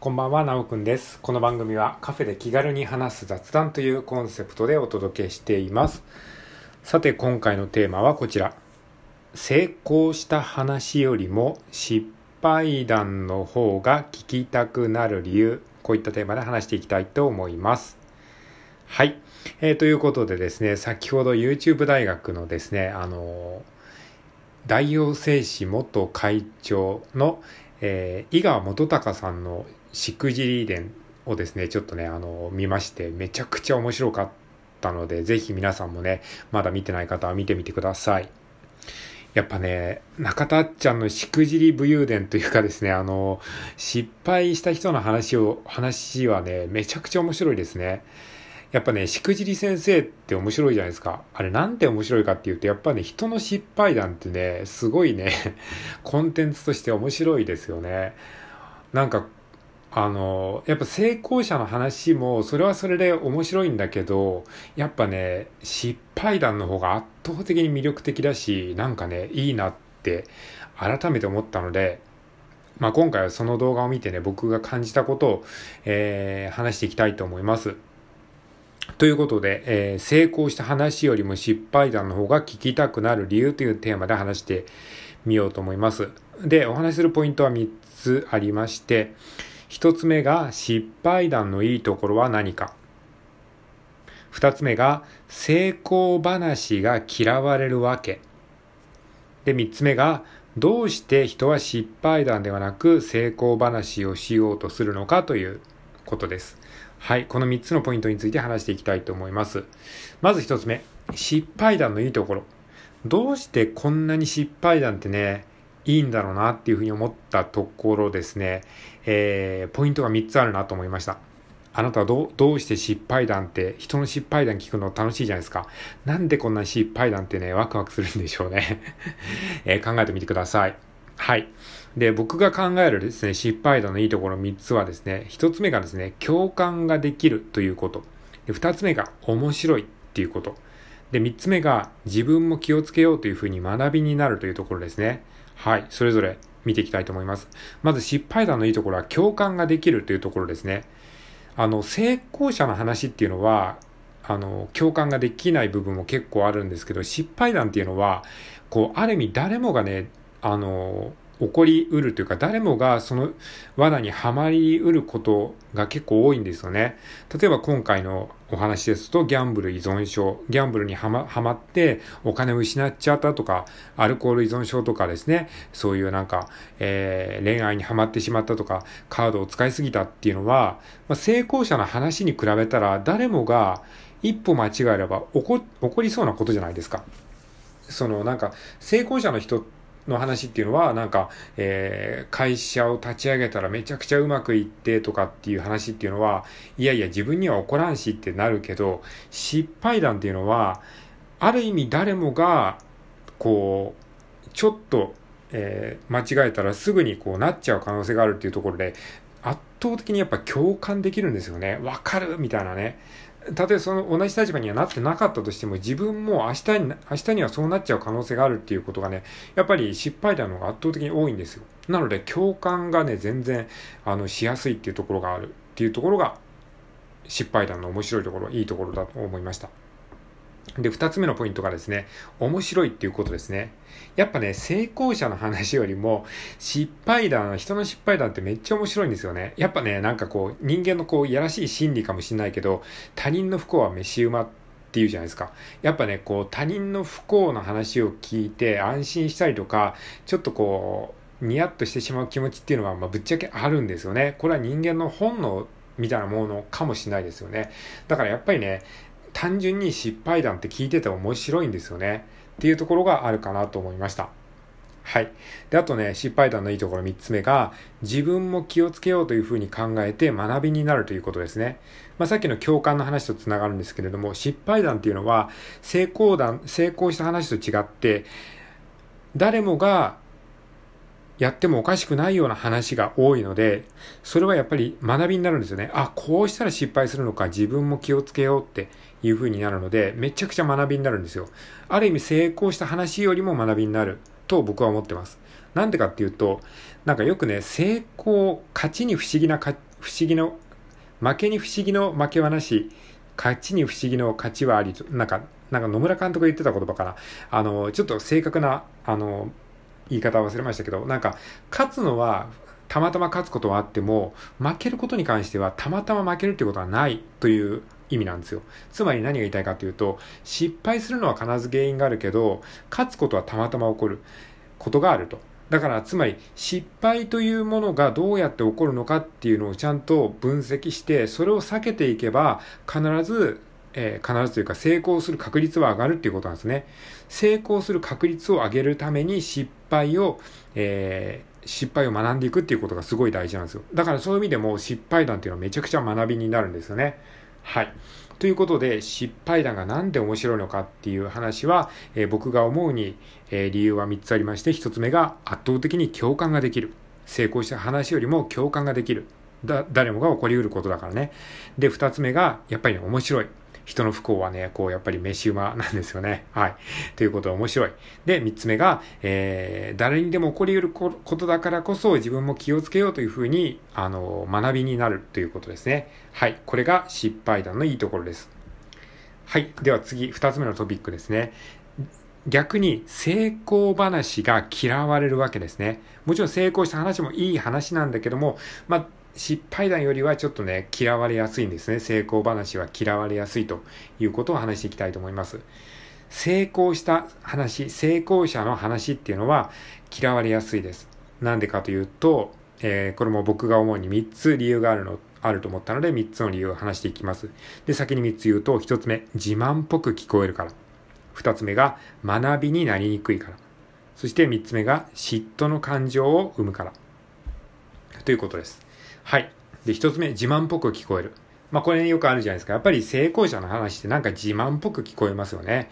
こんばんは、なおくんです。この番組はカフェで気軽に話す雑談というコンセプトでお届けしています。さて、今回のテーマはこちら。成功した話よりも失敗談の方が聞きたくなる理由。こういったテーマで話していきたいと思います。はい。えー、ということでですね、先ほど YouTube 大学のですね、あの大王製紙元会長の、えー、井川元隆さんのしくじり伝をですね、ちょっとね、あの、見まして、めちゃくちゃ面白かったので、ぜひ皆さんもね、まだ見てない方は見てみてください。やっぱね、中田あっちゃんのしくじり武勇伝というかですね、あの、失敗した人の話を、話はね、めちゃくちゃ面白いですね。やっぱね、しくじり先生って面白いじゃないですか。あれなんて面白いかっていうと、やっぱね、人の失敗談ってね、すごいね、コンテンツとして面白いですよね。なんか、あの、やっぱ成功者の話も、それはそれで面白いんだけど、やっぱね、失敗談の方が圧倒的に魅力的だし、なんかね、いいなって改めて思ったので、まあ今回はその動画を見てね、僕が感じたことを、えー、話していきたいと思います。ということで、えー、成功した話よりも失敗談の方が聞きたくなる理由というテーマで話してみようと思います。で、お話しするポイントは3つありまして、1つ目が失敗談のいいところは何か。2つ目が成功話が嫌われるわけ。で、3つ目がどうして人は失敗談ではなく成功話をしようとするのかということです。はい。この3つのポイントについて話していきたいと思います。まず1つ目。失敗談のいいところ。どうしてこんなに失敗談ってね、いいんだろうなっていうふうに思ったところですね、えー、ポイントが3つあるなと思いました。あなたはどうして失敗談って、人の失敗談聞くの楽しいじゃないですか。なんでこんな失敗談ってね、ワクワクするんでしょうね。えー、考えてみてください。はい。で、僕が考えるですね、失敗談のいいところ3つはですね、1つ目がですね、共感ができるということ。で2つ目が面白いっていうこと。で、3つ目が自分も気をつけようというふうに学びになるというところですね。はい。それぞれ見ていきたいと思います。まず失敗談のいいところは共感ができるというところですね。あの、成功者の話っていうのは、あの、共感ができない部分も結構あるんですけど、失敗談っていうのは、こう、ある意味誰もがね、あの、起こりうるというか、誰もがその罠にはまりうることが結構多いんですよね。例えば今回のお話ですと、ギャンブル依存症、ギャンブルにはまはまってお金を失っちゃったとか、アルコール依存症とかですね、そういうなんか、えー、恋愛にはまってしまったとか、カードを使いすぎたっていうのは、まあ、成功者の話に比べたら、誰もが一歩間違えれば起こ起こりそうなことじゃないですか。そのなんか、成功者の人っての話っていうのは、なんか、えー、会社を立ち上げたらめちゃくちゃうまくいってとかっていう話っていうのは、いやいや自分には起こらんしってなるけど、失敗談っていうのは、ある意味誰もが、こう、ちょっと、えー、間違えたらすぐにこうなっちゃう可能性があるっていうところで、圧倒的にやっぱ共感できるんですよね。わかるみたいなね。たとえその同じ立場にはなってなかったとしても自分も明日に、明日にはそうなっちゃう可能性があるっていうことがね、やっぱり失敗談の方が圧倒的に多いんですよ。なので共感がね、全然、あの、しやすいっていうところがあるっていうところが失敗談の面白いところ、いいところだと思いました。で、二つ目のポイントがですね、面白いっていうことですね。やっぱね、成功者の話よりも、失敗談、人の失敗談ってめっちゃ面白いんですよね。やっぱね、なんかこう、人間のこう、やらしい心理かもしれないけど、他人の不幸は飯馬っていうじゃないですか。やっぱね、こう、他人の不幸の話を聞いて安心したりとか、ちょっとこう、ニヤッとしてしまう気持ちっていうのは、まあ、ぶっちゃけあるんですよね。これは人間の本能みたいなものかもしれないですよね。だからやっぱりね、単純に失敗談って聞いてて面白いんですよね。っていうところがあるかなと思いました。はい。で、あとね、失敗談のいいところ3つ目が、自分も気をつけようというふうに考えて学びになるということですね。まあ、さっきの共感の話とつながるんですけれども、失敗談っていうのは、成功談、成功した話と違って、誰もがやってもおかしくないような話が多いので、それはやっぱり学びになるんですよね。あ、こうしたら失敗するのか、自分も気をつけようっていう風になるので、めちゃくちゃ学びになるんですよ。ある意味成功した話よりも学びになると僕は思ってます。なんでかっていうと、なんかよくね、成功、勝ちに不思議なか不思議の、負けに不思議の負けはなし、勝ちに不思議の勝ちはありと、なんか、なんか野村監督が言ってた言葉かな。あの、ちょっと正確な、あの、言い方忘れましたけど、なんか、勝つのは、たまたま勝つことはあっても、負けることに関しては、たまたま負けるっていうことはないという意味なんですよ。つまり何が言いたいかというと、失敗するのは必ず原因があるけど、勝つことはたまたま起こることがあると。だから、つまり、失敗というものがどうやって起こるのかっていうのをちゃんと分析して、それを避けていけば、必ず、えー、必ずというか成功する確率は上がるっていうことなんですね。成功する確率を上げるために失敗を、えー、失敗を学んでいくっていうことがすごい大事なんですよ。だからそういう意味でも失敗談っていうのはめちゃくちゃ学びになるんですよね。はい。ということで、失敗談が何で面白いのかっていう話は、えー、僕が思うに、えー、理由は3つありまして、1つ目が圧倒的に共感ができる。成功した話よりも共感ができる。だ、誰もが起こりうることだからね。で、2つ目が、やっぱり、面白い。人の不幸はね、こう、やっぱり飯馬なんですよね。はい。ということは面白い。で、三つ目が、えー、誰にでも起こり得ることだからこそ自分も気をつけようというふうに、あの、学びになるということですね。はい。これが失敗談のいいところです。はい。では次、二つ目のトピックですね。逆に成功話が嫌われるわけですね。もちろん成功した話もいい話なんだけども、まあ、失敗談よりはちょっとね、嫌われやすいんですね。成功話は嫌われやすいということを話していきたいと思います。成功した話、成功者の話っていうのは嫌われやすいです。なんでかというと、えー、これも僕が思うに3つ理由があるの、あると思ったので3つの理由を話していきます。で、先に3つ言うと、1つ目、自慢っぽく聞こえるから。2つ目が学びになりにくいから。そして3つ目が嫉妬の感情を生むから。ということです。はい。で、一つ目、自慢っぽく聞こえる。まあ、これ、ね、よくあるじゃないですか。やっぱり成功者の話ってなんか自慢っぽく聞こえますよね。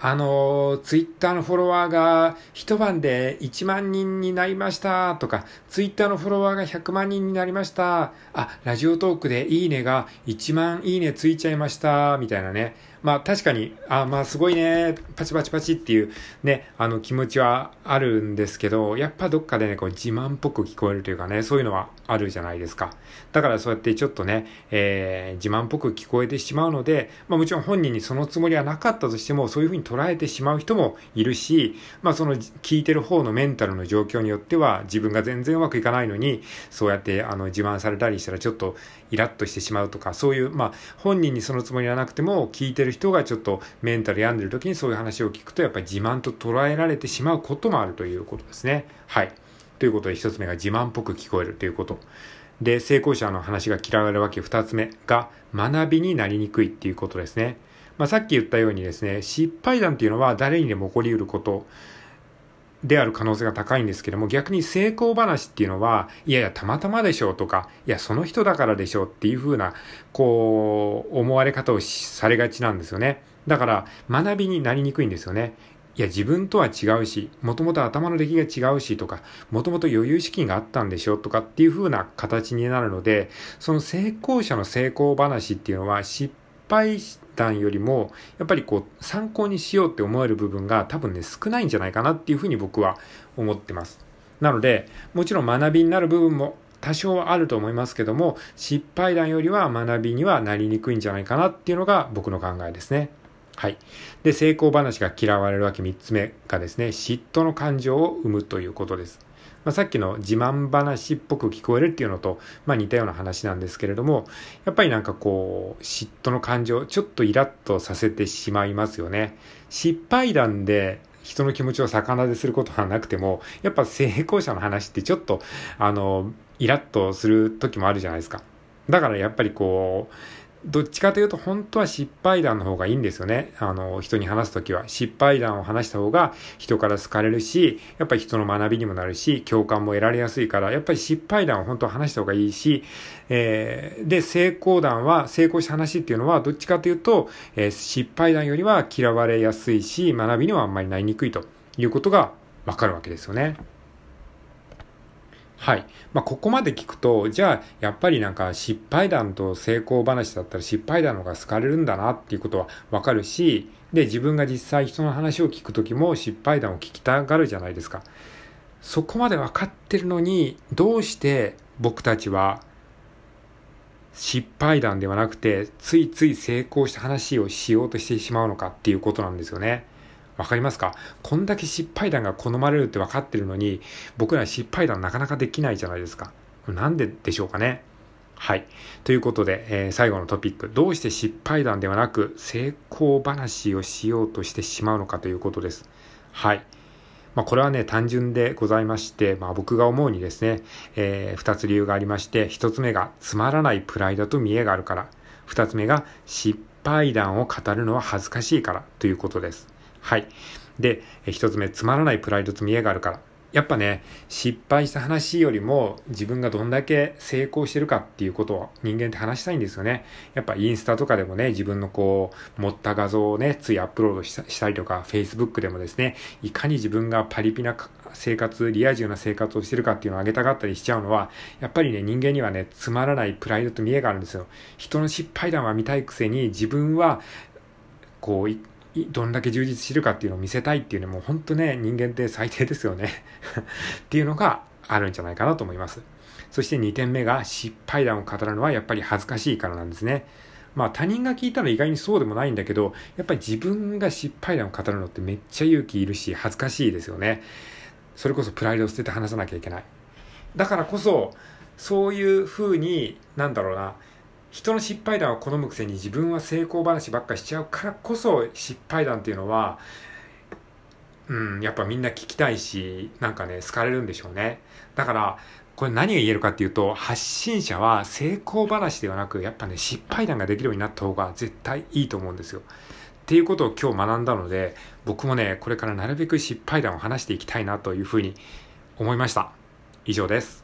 あの、ツイッターのフォロワーが一晩で1万人になりましたとか、ツイッターのフォロワーが100万人になりました。あ、ラジオトークでいいねが1万いいねついちゃいました。みたいなね。まあ確かに、あまあすごいね、パチパチパチっていうね、あの気持ちはあるんですけど、やっぱどっかでね、こう自慢っぽく聞こえるというかね、そういうのはあるじゃないですか。だからそうやってちょっとね、えー、自慢っぽく聞こえてしまうので、まあもちろん本人にそのつもりはなかったとしても、そういうふうに捉えてしまう人もいるし、まあその聞いてる方のメンタルの状況によっては、自分が全然うまくいかないのに、そうやってあの自慢されたりしたらちょっとイラッとしてしまうとか、そういう、まあ本人にそのつもりはなくても、聞いてる人がちょっとメンタル病んでる時にそういう話を聞くとやっぱり自慢と捉えられてしまうこともあるということですね。はい。ということで一つ目が自慢っぽく聞こえるということ。で、成功者の話が嫌われるわけ二つ目が学びになりにくいっていうことですね。まあ、さっき言ったようにですね、失敗談っていうのは誰にでも起こり得ることである可能性が高いんですけども、逆に成功話っていうのは、いやいや、たまたまでしょうとか、いや、その人だからでしょうっていうふうな、こう、思われ方をされがちなんですよね。だから、学びになりにくいんですよね。いや、自分とは違うし、もともと頭の出来が違うしとか、もともと余裕資金があったんでしょとかっていう風な形になるので、その成功者の成功話っていうのは失敗し談よりも、やっぱりこう、参考にしようって思える部分が多分ね、少ないんじゃないかなっていうふうに僕は思ってます。なので、もちろん学びになる部分も多少あると思いますけども、失敗談よりは学びにはなりにくいんじゃないかなっていうのが僕の考えですね。はい。で、成功話が嫌われるわけ3つ目がですね、嫉妬の感情を生むということです。まあ、さっきの自慢話っぽく聞こえるっていうのと、まあ、似たような話なんですけれども、やっぱりなんかこう、嫉妬の感情、ちょっとイラッとさせてしまいますよね。失敗談で人の気持ちを逆なですることはなくても、やっぱ成功者の話ってちょっと、あの、イラッとする時もあるじゃないですか。だからやっぱりこう、どっちかというと本当は失敗談の方がいいんですよね。あの、人に話すときは。失敗談を話した方が人から好かれるし、やっぱり人の学びにもなるし、共感も得られやすいから、やっぱり失敗談を本当は話した方がいいし、えー、で、成功談は、成功した話っていうのはどっちかというと、えー、失敗談よりは嫌われやすいし、学びにはあんまりなりにくいということがわかるわけですよね。はい。まあ、ここまで聞くと、じゃあ、やっぱりなんか失敗談と成功話だったら失敗談の方が好かれるんだなっていうことはわかるし、で、自分が実際人の話を聞くときも失敗談を聞きたがるじゃないですか。そこまで分かってるのに、どうして僕たちは失敗談ではなくて、ついつい成功した話をしようとしてしまうのかっていうことなんですよね。わかりますか？こんだけ失敗談が好まれるって分かってるのに、僕ら失敗談なかなかできないじゃないですか。なんででしょうかね？はい。ということで、えー、最後のトピック。どうして失敗談ではなく成功話をしようとしてしまうのかということです。はい。まあ、これはね、単純でございまして、まあ、僕が思うにですね、えー、二つ理由がありまして、一つ目がつまらないプライドと見栄があるから、二つ目が失敗談を語るのは恥ずかしいからということです。はい。で、一つ目、つまらないプライドと見栄があるから。やっぱね、失敗した話よりも自分がどんだけ成功してるかっていうことを人間って話したいんですよね。やっぱインスタとかでもね、自分のこう、持った画像をね、ついアップロードしたりとか、Facebook でもですね、いかに自分がパリピな生活、リア充な生活をしてるかっていうのを上げたがったりしちゃうのは、やっぱりね、人間にはね、つまらないプライドと見栄があるんですよ。人の失敗談は見たいくせに自分は、こう、どんだけ充実してるかっていうのを見せたいっていうのも本当ね、人間って最低ですよね っていうのがあるんじゃないかなと思います。そして2点目が失敗談を語るのはやっぱり恥ずかしいからなんですね。まあ他人が聞いたら意外にそうでもないんだけど、やっぱり自分が失敗談を語るのってめっちゃ勇気いるし恥ずかしいですよね。それこそプライドを捨てて話さなきゃいけない。だからこそ、そういう風に、なんだろうな、人の失敗談を好むくせに自分は成功話ばっかしちゃうからこそ失敗談っていうのはうんやっぱみんな聞きたいしなんかね好かれるんでしょうね。だからこれ何が言えるかっていうと発信者は成功話ではなくやっぱね失敗談ができるようになった方が絶対いいと思うんですよ。っていうことを今日学んだので僕もねこれからなるべく失敗談を話していきたいなというふうに思いました。以上です。